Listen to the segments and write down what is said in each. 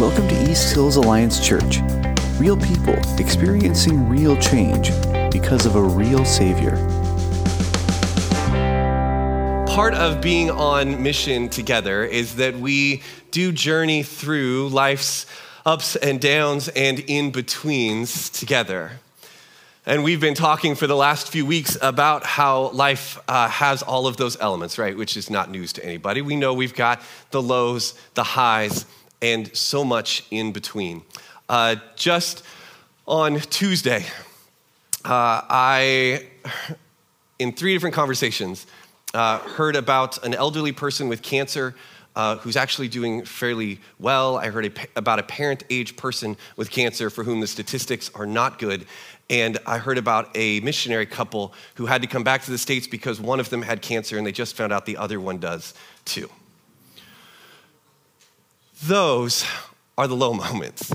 Welcome to East Hills Alliance Church. Real people experiencing real change because of a real Savior. Part of being on mission together is that we do journey through life's ups and downs and in betweens together. And we've been talking for the last few weeks about how life uh, has all of those elements, right? Which is not news to anybody. We know we've got the lows, the highs, and so much in between. Uh, just on Tuesday, uh, I, in three different conversations, uh, heard about an elderly person with cancer uh, who's actually doing fairly well. I heard a, about a parent age person with cancer for whom the statistics are not good. And I heard about a missionary couple who had to come back to the States because one of them had cancer and they just found out the other one does too. Those are the low moments.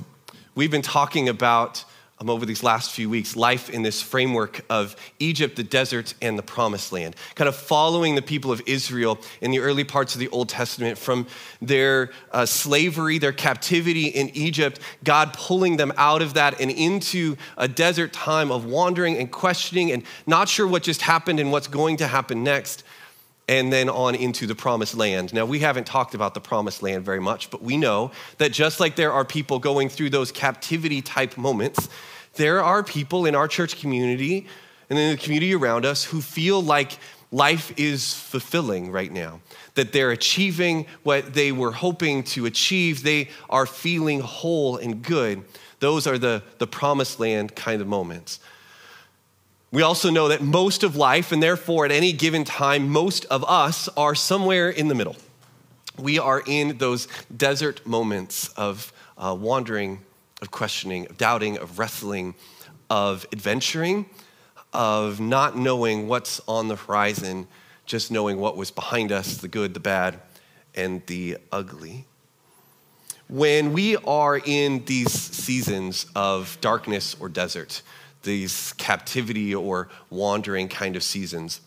We've been talking about um, over these last few weeks life in this framework of Egypt, the desert, and the promised land, kind of following the people of Israel in the early parts of the Old Testament from their uh, slavery, their captivity in Egypt, God pulling them out of that and into a desert time of wandering and questioning and not sure what just happened and what's going to happen next and then on into the promised land. Now, we haven't talked about the promised land very much, but we know that just like there are people going through those captivity type moments, there are people in our church community and in the community around us who feel like life is fulfilling right now, that they're achieving what they were hoping to achieve, they are feeling whole and good. Those are the, the promised land kind of moments. We also know that most of life, and therefore at any given time, most of us are somewhere in the middle. We are in those desert moments of uh, wandering, of questioning, of doubting, of wrestling, of adventuring, of not knowing what's on the horizon, just knowing what was behind us the good, the bad, and the ugly. When we are in these seasons of darkness or desert, these captivity or wandering kind of seasons.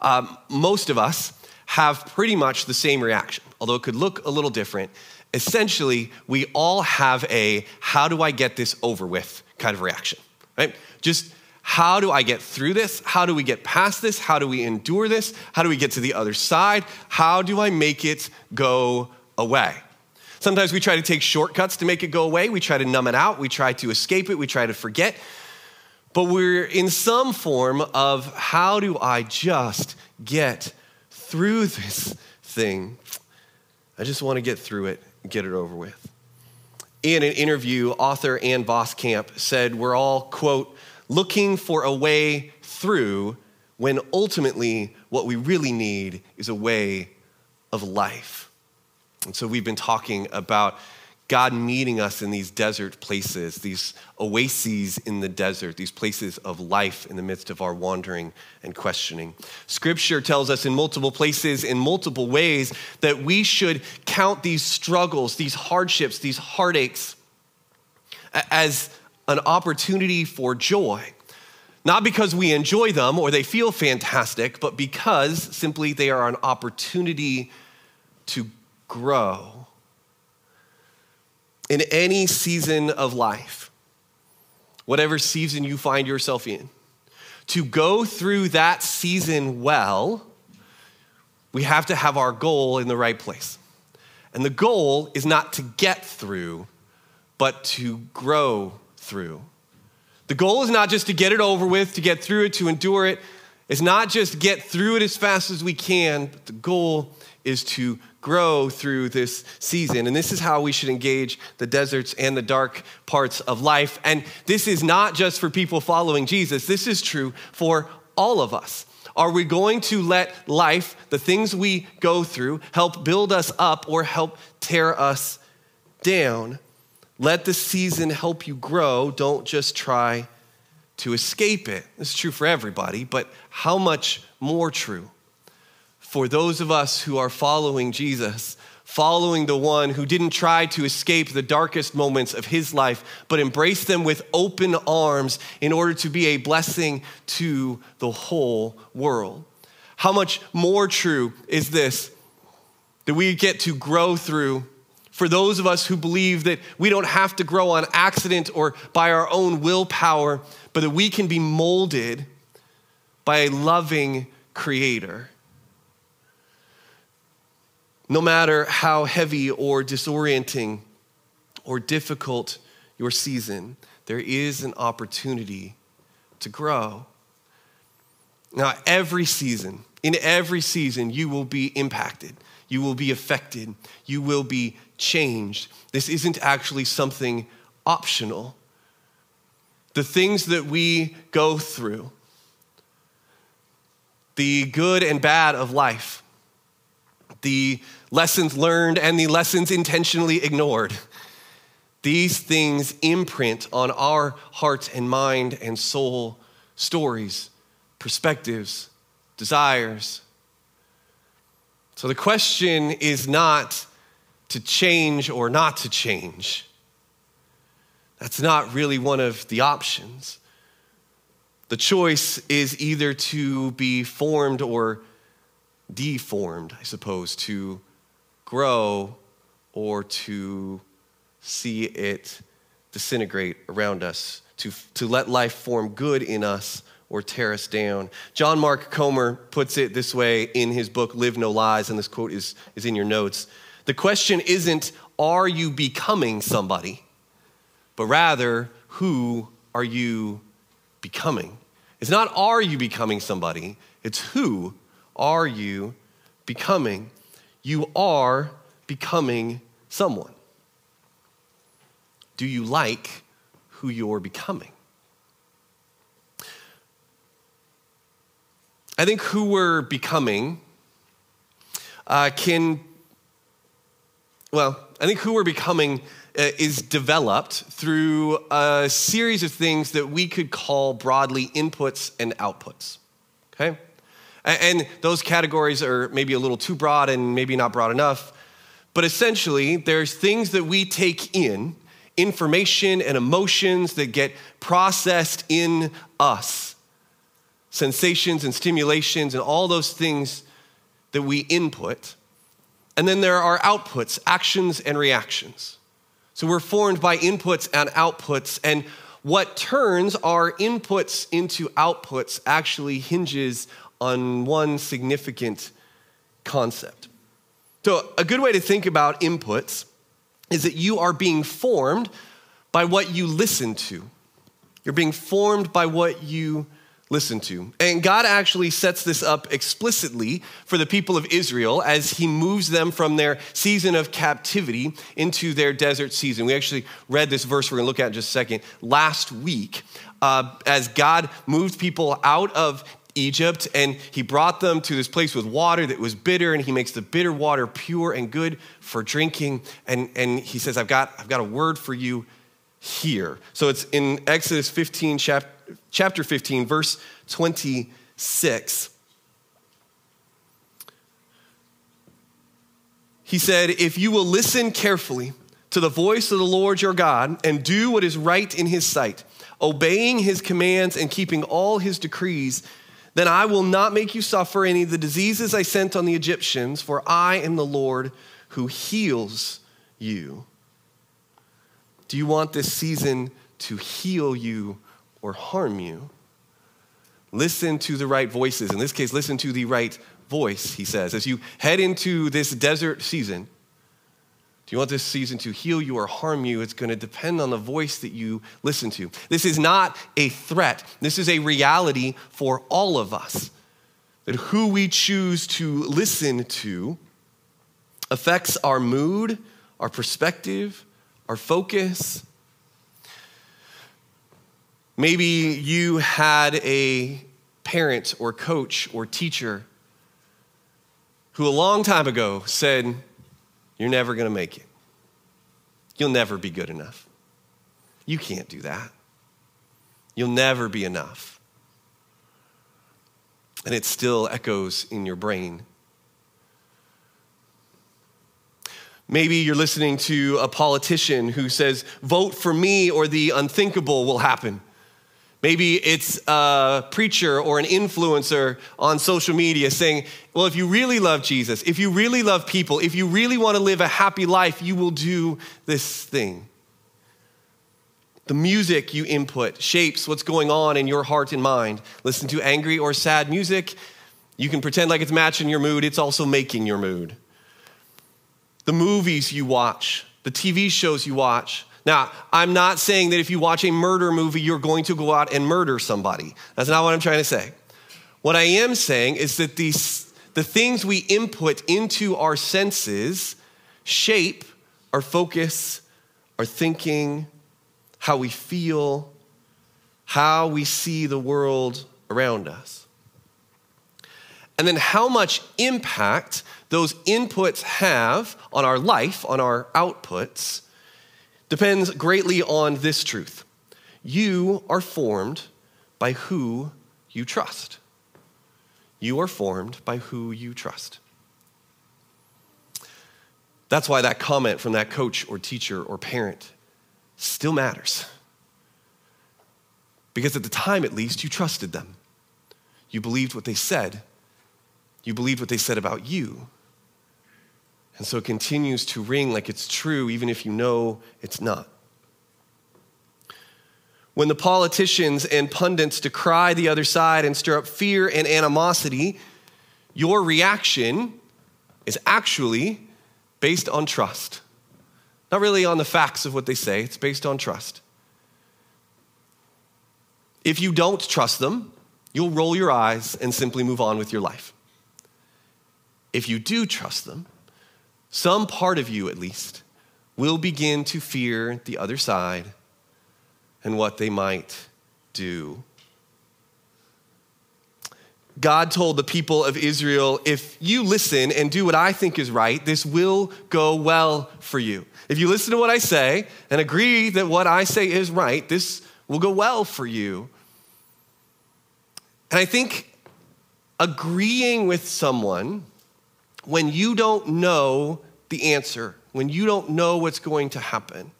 Um, most of us have pretty much the same reaction, although it could look a little different. Essentially, we all have a how do I get this over with kind of reaction, right? Just how do I get through this? How do we get past this? How do we endure this? How do we get to the other side? How do I make it go away? Sometimes we try to take shortcuts to make it go away. We try to numb it out. We try to escape it. We try to forget but we're in some form of how do I just get through this thing? I just want to get through it, get it over with. In an interview, author Ann Voskamp said, We're all, quote, looking for a way through when ultimately what we really need is a way of life. And so we've been talking about God meeting us in these desert places, these oases in the desert, these places of life in the midst of our wandering and questioning. Scripture tells us in multiple places, in multiple ways, that we should count these struggles, these hardships, these heartaches as an opportunity for joy. Not because we enjoy them or they feel fantastic, but because simply they are an opportunity to grow in any season of life, whatever season you find yourself in, to go through that season well, we have to have our goal in the right place. And the goal is not to get through, but to grow through. The goal is not just to get it over with, to get through it, to endure it. It's not just get through it as fast as we can, but the goal is to grow through this season. And this is how we should engage the deserts and the dark parts of life. And this is not just for people following Jesus, this is true for all of us. Are we going to let life, the things we go through, help build us up or help tear us down? Let the season help you grow. Don't just try to escape it. This is true for everybody, but how much more true for those of us who are following Jesus, following the one who didn't try to escape the darkest moments of his life, but embraced them with open arms in order to be a blessing to the whole world. How much more true is this that we get to grow through for those of us who believe that we don't have to grow on accident or by our own willpower, but that we can be molded by a loving creator. No matter how heavy or disorienting or difficult your season, there is an opportunity to grow. Now, every season, in every season, you will be impacted, you will be affected, you will be changed. This isn't actually something optional. The things that we go through, the good and bad of life, the lessons learned and the lessons intentionally ignored, these things imprint on our heart and mind and soul stories, perspectives, desires. So the question is not to change or not to change. That's not really one of the options. The choice is either to be formed or deformed, I suppose, to grow or to see it disintegrate around us, to, to let life form good in us or tear us down. John Mark Comer puts it this way in his book, Live No Lies, and this quote is, is in your notes. The question isn't, are you becoming somebody, but rather, who are you becoming? It's not, are you becoming somebody, it's who are you becoming? You are becoming someone. Do you like who you're becoming? I think who we're becoming uh, can, well, I think who we're becoming uh, is developed through a series of things that we could call broadly inputs and outputs. Okay? And those categories are maybe a little too broad and maybe not broad enough. But essentially, there's things that we take in information and emotions that get processed in us sensations and stimulations and all those things that we input. And then there are outputs, actions and reactions. So we're formed by inputs and outputs. And what turns our inputs into outputs actually hinges on one significant concept. So, a good way to think about inputs is that you are being formed by what you listen to. You're being formed by what you listen to. And God actually sets this up explicitly for the people of Israel as he moves them from their season of captivity into their desert season. We actually read this verse we're going to look at in just a second last week uh, as God moved people out of Egypt and he brought them to this place with water that was bitter and he makes the bitter water pure and good for drinking and, and he says I've got, I've got a word for you here. So it's in Exodus 15, chapter 15, verse 26. He said, If you will listen carefully to the voice of the Lord your God and do what is right in his sight, obeying his commands and keeping all his decrees, then I will not make you suffer any of the diseases I sent on the Egyptians, for I am the Lord who heals you. Do you want this season to heal you or harm you? Listen to the right voices. In this case, listen to the right voice, he says. As you head into this desert season, you want this season to heal you or harm you? It's going to depend on the voice that you listen to. This is not a threat, this is a reality for all of us. That who we choose to listen to affects our mood, our perspective, our focus. Maybe you had a parent or coach or teacher who a long time ago said, You're never going to make it. You'll never be good enough. You can't do that. You'll never be enough. And it still echoes in your brain Maybe you're listening to a politician who says, vote for me or the unthinkable will happen. Maybe it's a preacher or an influencer on social media saying, Well, if you really love Jesus, if you really love people, if you really want to live a happy life, you will do this thing. The music you input shapes what's going on in your heart and mind. Listen to angry or sad music. You can pretend like it's matching your mood, it's also making your mood. The movies you watch, the TV shows you watch, now, I'm not saying that if you watch a murder movie, you're going to go out and murder somebody. That's not what I'm trying to say. What I am saying is that these, the things we input into our senses shape our focus, our thinking, how we feel, how we see the world around us. And then how much impact those inputs have on our life, on our outputs depends greatly on this truth you are formed by who you trust. You are formed by who you trust. That's why that comment from that coach or teacher or parent still matters. Because at the time, at least, you trusted them. You believed what they said. You believed what they said about you. And so it continues to ring like it's true, even if you know it's not. When the politicians and pundits decry the other side and stir up fear and animosity, your reaction is actually based on trust. Not really on the facts of what they say, it's based on trust. If you don't trust them, you'll roll your eyes and simply move on with your life. If you do trust them, some part of you at least, will begin to fear the other side and what they might do. God told the people of Israel, if you listen and do what I think is right, this will go well for you. If you listen to what I say and agree that what I say is right, this will go well for you. And I think agreeing with someone when you don't know the answer, when you don't know what's going to happen.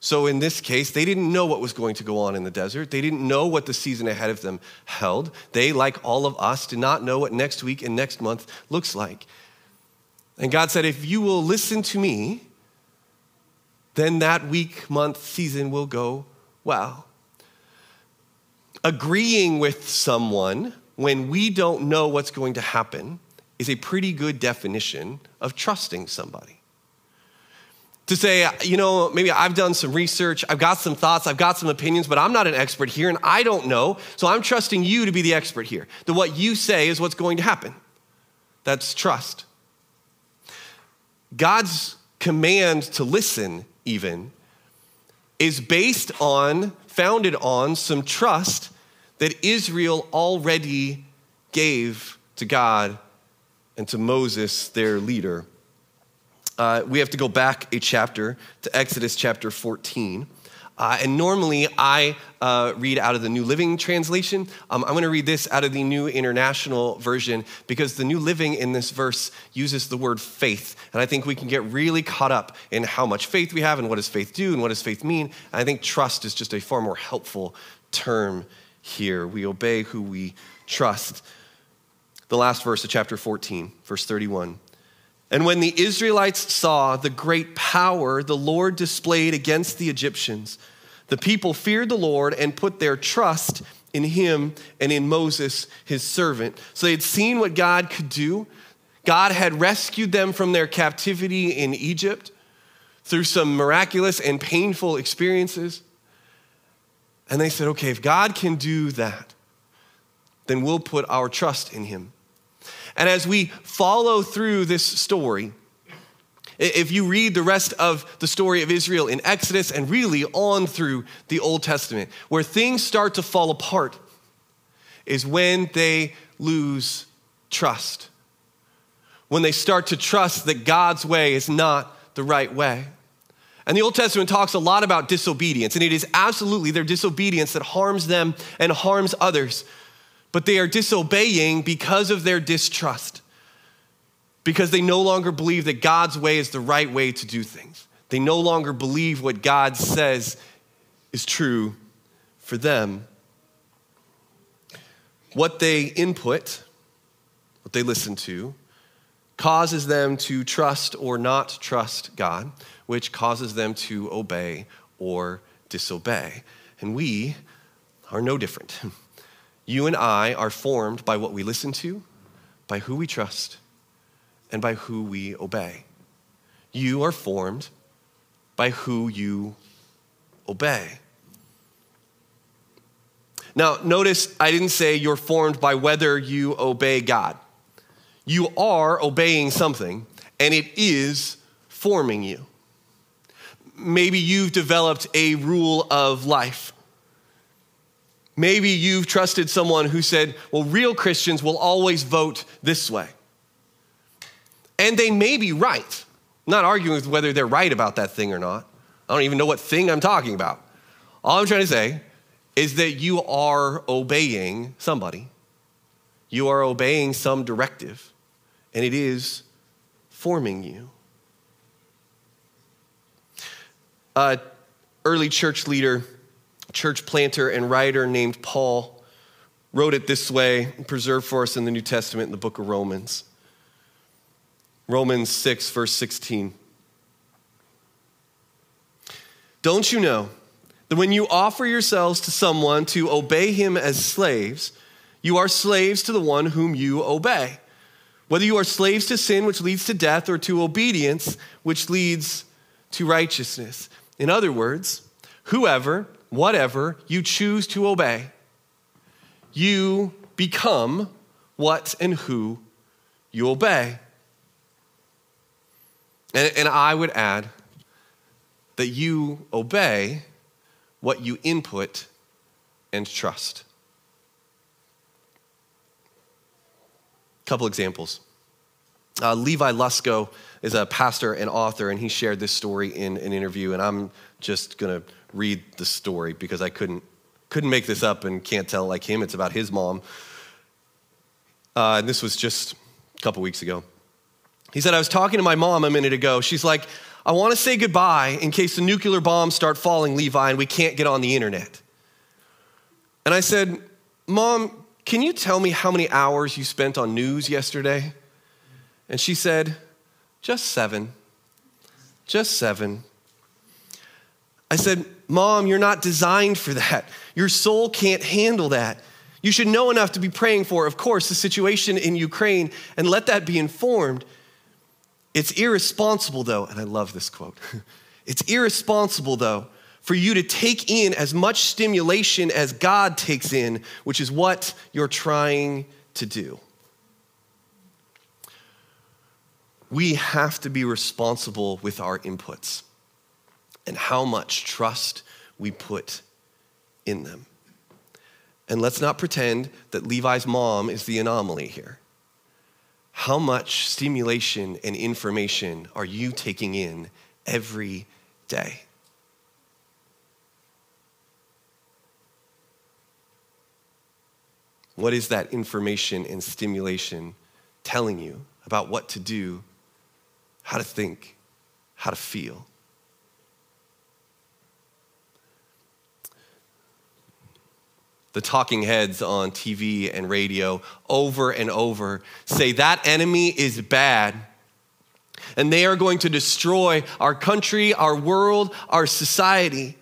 So, in this case, they didn't know what was going to go on in the desert. They didn't know what the season ahead of them held. They, like all of us, did not know what next week and next month looks like. And God said, If you will listen to me, then that week, month, season will go well. Agreeing with someone when we don't know what's going to happen is a pretty good definition of trusting somebody. To say, you know, maybe I've done some research, I've got some thoughts, I've got some opinions, but I'm not an expert here and I don't know, so I'm trusting you to be the expert here. That what you say is what's going to happen. That's trust. God's command to listen, even, is based on, founded on some trust that Israel already gave to God and to Moses, their leader. Uh, we have to go back a chapter to Exodus chapter 14. Uh, and normally I uh, read out of the New Living Translation. Um, I'm going to read this out of the New International Version because the New Living in this verse uses the word faith. And I think we can get really caught up in how much faith we have and what does faith do and what does faith mean. And I think trust is just a far more helpful term here. We obey who we trust the last verse of chapter 14, verse 31. And when the Israelites saw the great power the Lord displayed against the Egyptians, the people feared the Lord and put their trust in him and in Moses, his servant. So they had seen what God could do. God had rescued them from their captivity in Egypt through some miraculous and painful experiences. And they said, okay, if God can do that, then we'll put our trust in him. And as we follow through this story, if you read the rest of the story of Israel in Exodus and really on through the Old Testament, where things start to fall apart is when they lose trust. When they start to trust that God's way is not the right way. And the Old Testament talks a lot about disobedience, and it is absolutely their disobedience that harms them and harms others but they are disobeying because of their distrust, because they no longer believe that God's way is the right way to do things. They no longer believe what God says is true for them. what they input, what they listen to, causes them to trust or not trust God, which causes them to obey or disobey. And we are no different. You and I are formed by what we listen to, by who we trust, and by who we obey. You are formed by who you obey. Now, notice I didn't say you're formed by whether you obey God. You are obeying something, and it is forming you. Maybe you've developed a rule of life Maybe you've trusted someone who said, well, real Christians will always vote this way. And they may be right. I'm not arguing with whether they're right about that thing or not. I don't even know what thing I'm talking about. All I'm trying to say is that you are obeying somebody. You are obeying some directive, and it is forming you. A early church leader church planter and writer named Paul wrote it this way, preserved for us in the New Testament in the book of Romans. Romans 6, verse 16. Don't you know that when you offer yourselves to someone to obey him as slaves, you are slaves to the one whom you obey? Whether you are slaves to sin, which leads to death, or to obedience, which leads to righteousness. In other words, whoever whatever you choose to obey, you become what and who you obey. And, and, I would add that you obey what you input and trust. Couple examples. Uh, Levi Lusko is a pastor and author, and he shared this story in an interview, and I'm just going to read the story because I couldn't, couldn't make this up and can't tell like him. It's about his mom. Uh, and this was just a couple weeks ago. He said, I was talking to my mom a minute ago. She's like, I want to say goodbye in case the nuclear bombs start falling, Levi, and we can't get on the internet. And I said, Mom, can you tell me how many hours you spent on news yesterday? And she said, Just seven. Just seven. I said, Mom, you're not designed for that. Your soul can't handle that. You should know enough to be praying for, of course, the situation in Ukraine and let that be informed. It's irresponsible, though, and I love this quote. it's irresponsible, though, for you to take in as much stimulation as God takes in, which is what you're trying to do. We have to be responsible with our inputs and how much trust we put in them. And let's not pretend that Levi's mom is the anomaly here. How much stimulation and information are you taking in every day? What is that information and stimulation telling you about what to do, how to think, how to feel? the talking heads on TV and radio over and over say that enemy is bad and they are going to destroy our country, our world, our society.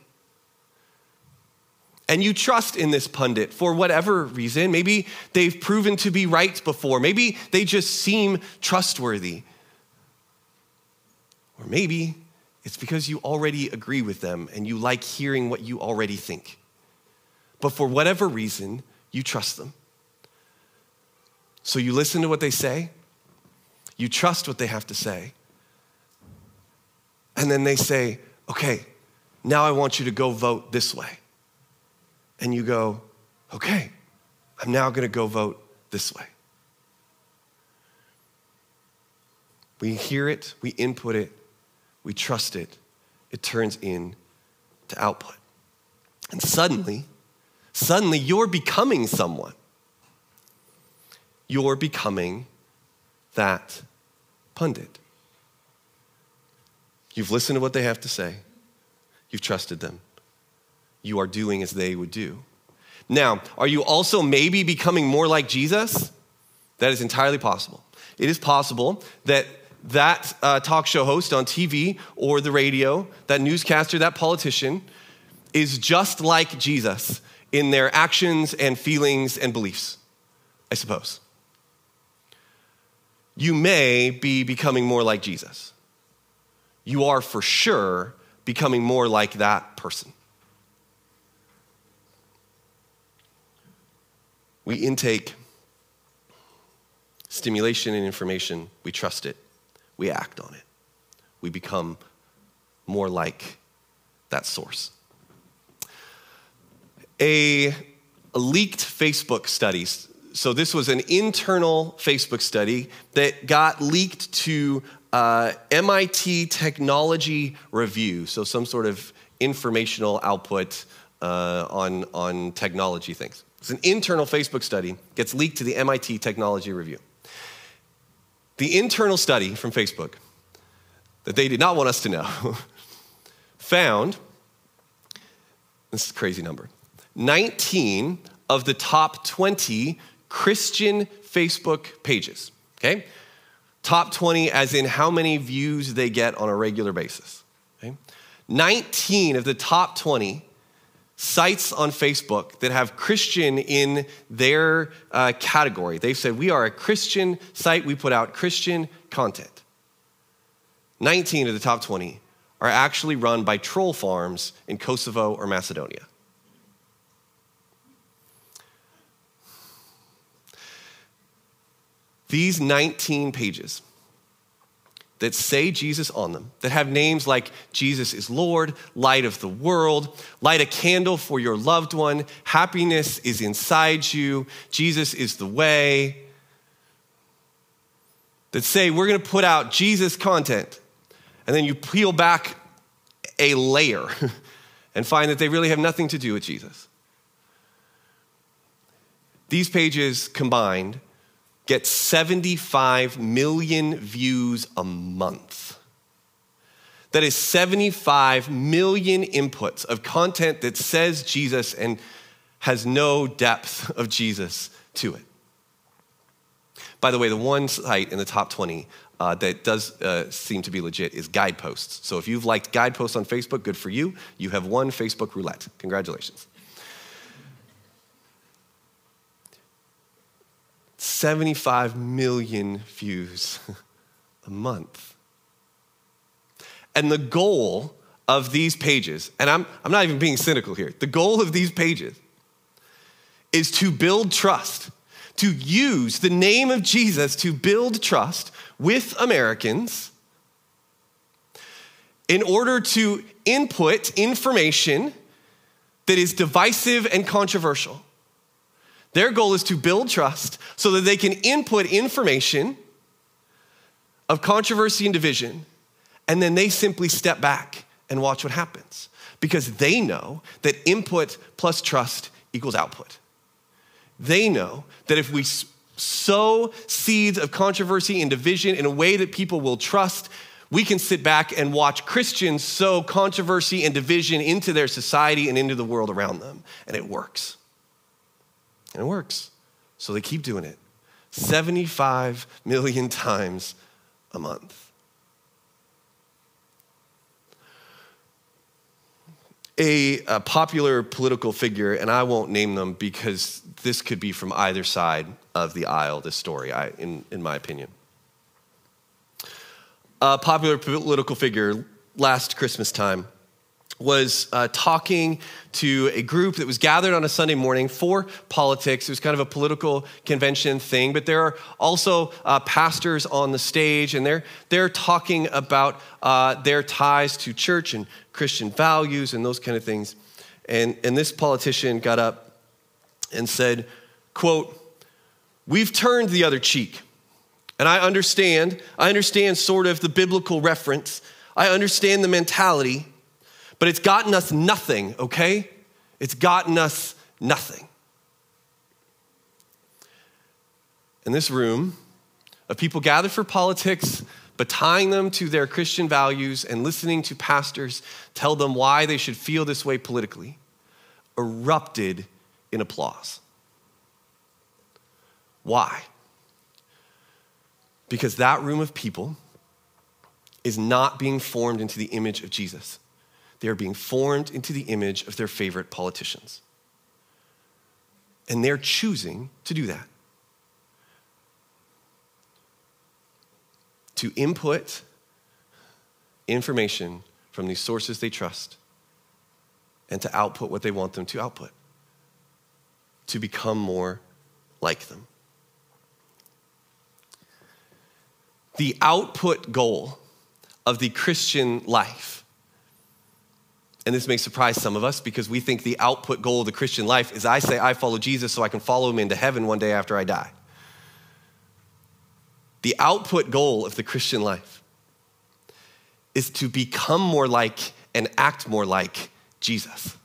And you trust in this pundit for whatever reason. Maybe they've proven to be right before. Maybe they just seem trustworthy. Or maybe it's because you already agree with them and you like hearing what you already think but for whatever reason, you trust them. So you listen to what they say, you trust what they have to say, and then they say, okay, now I want you to go vote this way. And you go, okay, I'm now gonna go vote this way. We hear it, we input it, we trust it, it turns in to output. And suddenly, Suddenly, you're becoming someone. You're becoming that pundit. You've listened to what they have to say, you've trusted them. You are doing as they would do. Now, are you also maybe becoming more like Jesus? That is entirely possible. It is possible that that uh, talk show host on TV or the radio, that newscaster, that politician, is just like Jesus in their actions and feelings and beliefs, I suppose. You may be becoming more like Jesus. You are for sure becoming more like that person. We intake stimulation and information, we trust it, we act on it, we become more like that source. A, a leaked Facebook study, so this was an internal Facebook study that got leaked to uh, MIT Technology Review, so some sort of informational output uh, on, on technology things. It's an internal Facebook study, gets leaked to the MIT Technology Review. The internal study from Facebook that they did not want us to know found this is a crazy number 19 of the top 20 Christian Facebook pages. Okay? Top 20 as in how many views they get on a regular basis. Okay? 19 of the top 20 sites on Facebook that have Christian in their uh, category. They've said, We are a Christian site, we put out Christian content. 19 of the top 20 are actually run by troll farms in Kosovo or Macedonia. These 19 pages that say Jesus on them, that have names like Jesus is Lord, light of the world, light a candle for your loved one, happiness is inside you, Jesus is the way, that say we're gonna put out Jesus content, and then you peel back a layer and find that they really have nothing to do with Jesus. These pages combined get 75 million views a month. That is 75 million inputs of content that says Jesus and has no depth of Jesus to it. By the way, the one site in the top 20 uh, that does uh, seem to be legit is Guideposts. So if you've liked Guideposts on Facebook, good for you. You have won Facebook Roulette. Congratulations. 75 million views a month. And the goal of these pages, and I'm, I'm not even being cynical here, the goal of these pages is to build trust, to use the name of Jesus to build trust with Americans in order to input information that is divisive and controversial. Their goal is to build trust so that they can input information of controversy and division, and then they simply step back and watch what happens because they know that input plus trust equals output. They know that if we sow seeds of controversy and division in a way that people will trust, we can sit back and watch Christians sow controversy and division into their society and into the world around them, and it works. And it works. So they keep doing it 75 million times a month. A, a, popular political figure, and I won't name them because this could be from either side of the aisle, this story, I, in, in my opinion. A popular political figure last Christmas time was uh, talking to a group that was gathered on a Sunday morning for politics. It was kind of a political convention thing, but there are also uh, pastors on the stage, and they're, they're talking about uh, their ties to church and Christian values and those kind of things. And, and this politician got up and said, quote, we've turned the other cheek. And I understand, I understand sort of the biblical reference. I understand the mentality but it's gotten us nothing, okay? It's gotten us nothing. In this room of people gathered for politics, but tying them to their Christian values and listening to pastors tell them why they should feel this way politically, erupted in applause. Why? Because that room of people is not being formed into the image of Jesus. They are being formed into the image of their favorite politicians. And they're choosing to do that. To input information from these sources they trust and to output what they want them to output, to become more like them. The output goal of the Christian life, and this may surprise some of us because we think the output goal of the Christian life is I say I follow Jesus so I can follow him into heaven one day after I die. The output goal of the Christian life is to become more like and act more like Jesus.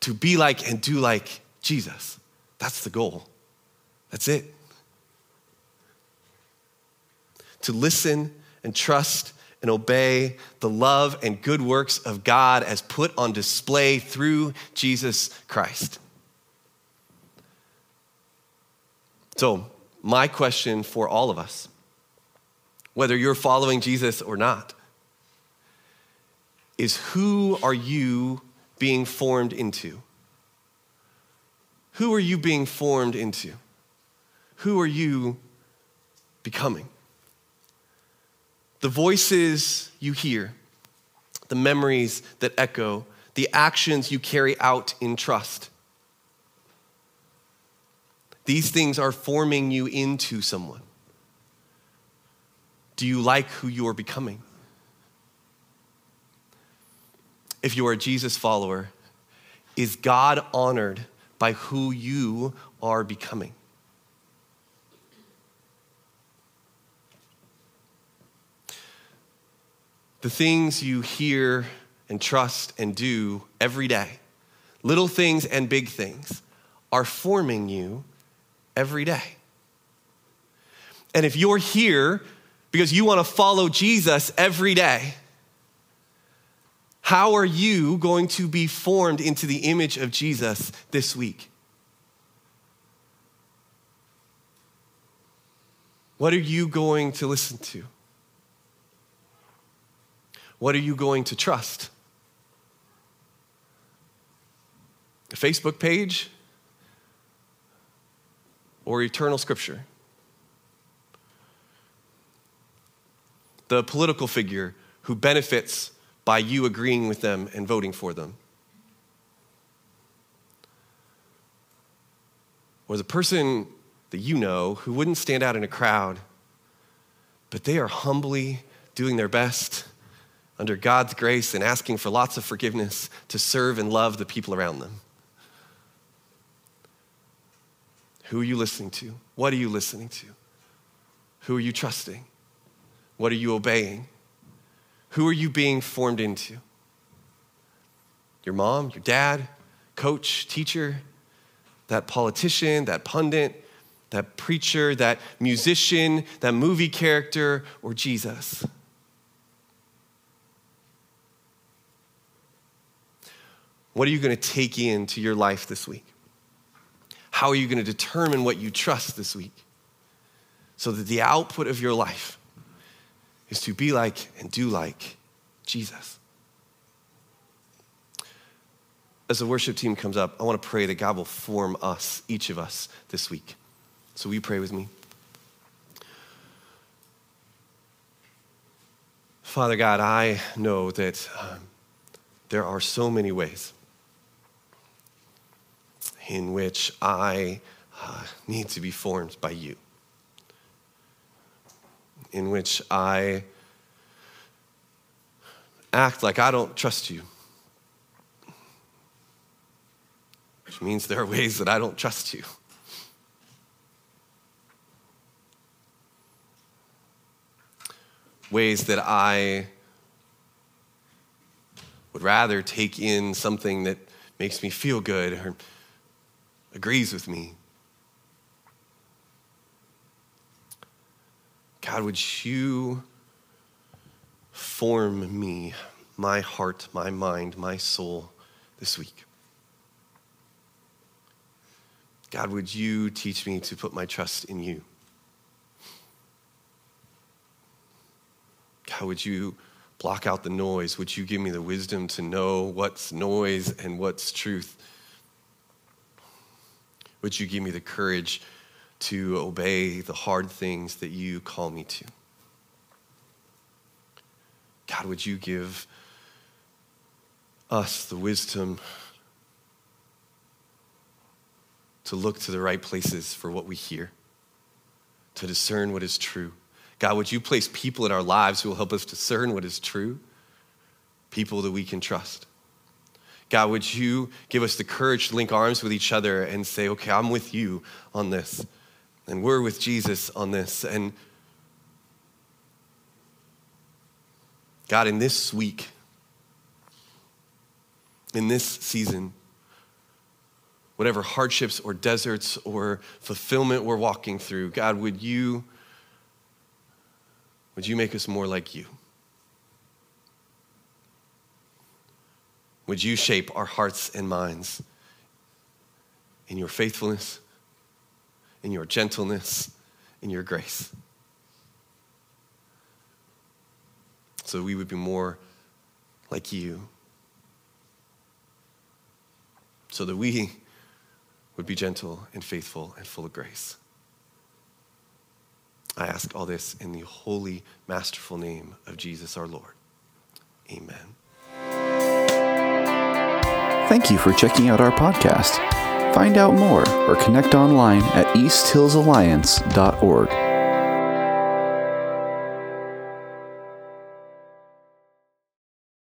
To be like and do like Jesus. That's the goal. That's it. To listen and trust and obey the love and good works of God as put on display through Jesus Christ. So, my question for all of us whether you're following Jesus or not, is who are you being formed into? Who are you being formed into? Who are you becoming? The voices you hear, the memories that echo, the actions you carry out in trust. These things are forming you into someone. Do you like who you are becoming? If you are a Jesus follower, is God honored by who you are becoming? The things you hear and trust and do every day, little things and big things, are forming you every day. And if you're here because you want to follow Jesus every day, how are you going to be formed into the image of Jesus this week? What are you going to listen to? What are you going to trust? A Facebook page or eternal scripture? the political figure who benefits by you agreeing with them and voting for them. Or the person that you know who wouldn't stand out in a crowd, but they are humbly doing their best under God's grace and asking for lots of forgiveness to serve and love the people around them. Who are you listening to? What are you listening to? Who are you trusting? What are you obeying? Who are you being formed into? Your mom, your dad, coach, teacher, that politician, that pundit, that preacher, that musician, that movie character, or Jesus? What are you going to take into your life this week? How are you going to determine what you trust this week? So that the output of your life is to be like and do like Jesus. As the worship team comes up, I want to pray that God will form us, each of us, this week. So, you pray with me? Father God, I know that um, there are so many ways in which I uh, need to be formed by you in which I act like I don't trust you. Which means there are ways that I don't trust you. Ways that I would rather take in something that makes me feel good or agrees with me God, would you form me, my heart, my mind, my soul this week? God, would you teach me to put my trust in you? God, would you block out the noise? Would you give me the wisdom to know what's noise and what's truth? Would you give me the courage to obey the hard things that you call me to? God, would you give us the wisdom to look to the right places for what we hear, to discern what is true? God, would you place people in our lives who will help us discern what is true? People that we can trust. God, would you give us the courage to link arms with each other and say, okay, I'm with you on this, and we're with Jesus on this. And God, in this week, in this season, whatever hardships or deserts or fulfillment we're walking through, God, would you, would you make us more like you? Would you shape our hearts and minds in your faithfulness, in your gentleness, in your grace? So we would be more like you. So that we would be gentle and faithful and full of grace. I ask all this in the holy, masterful name of Jesus our Lord. Amen. Thank you for checking out our podcast. Find out more or connect online at easthillsalliance.org.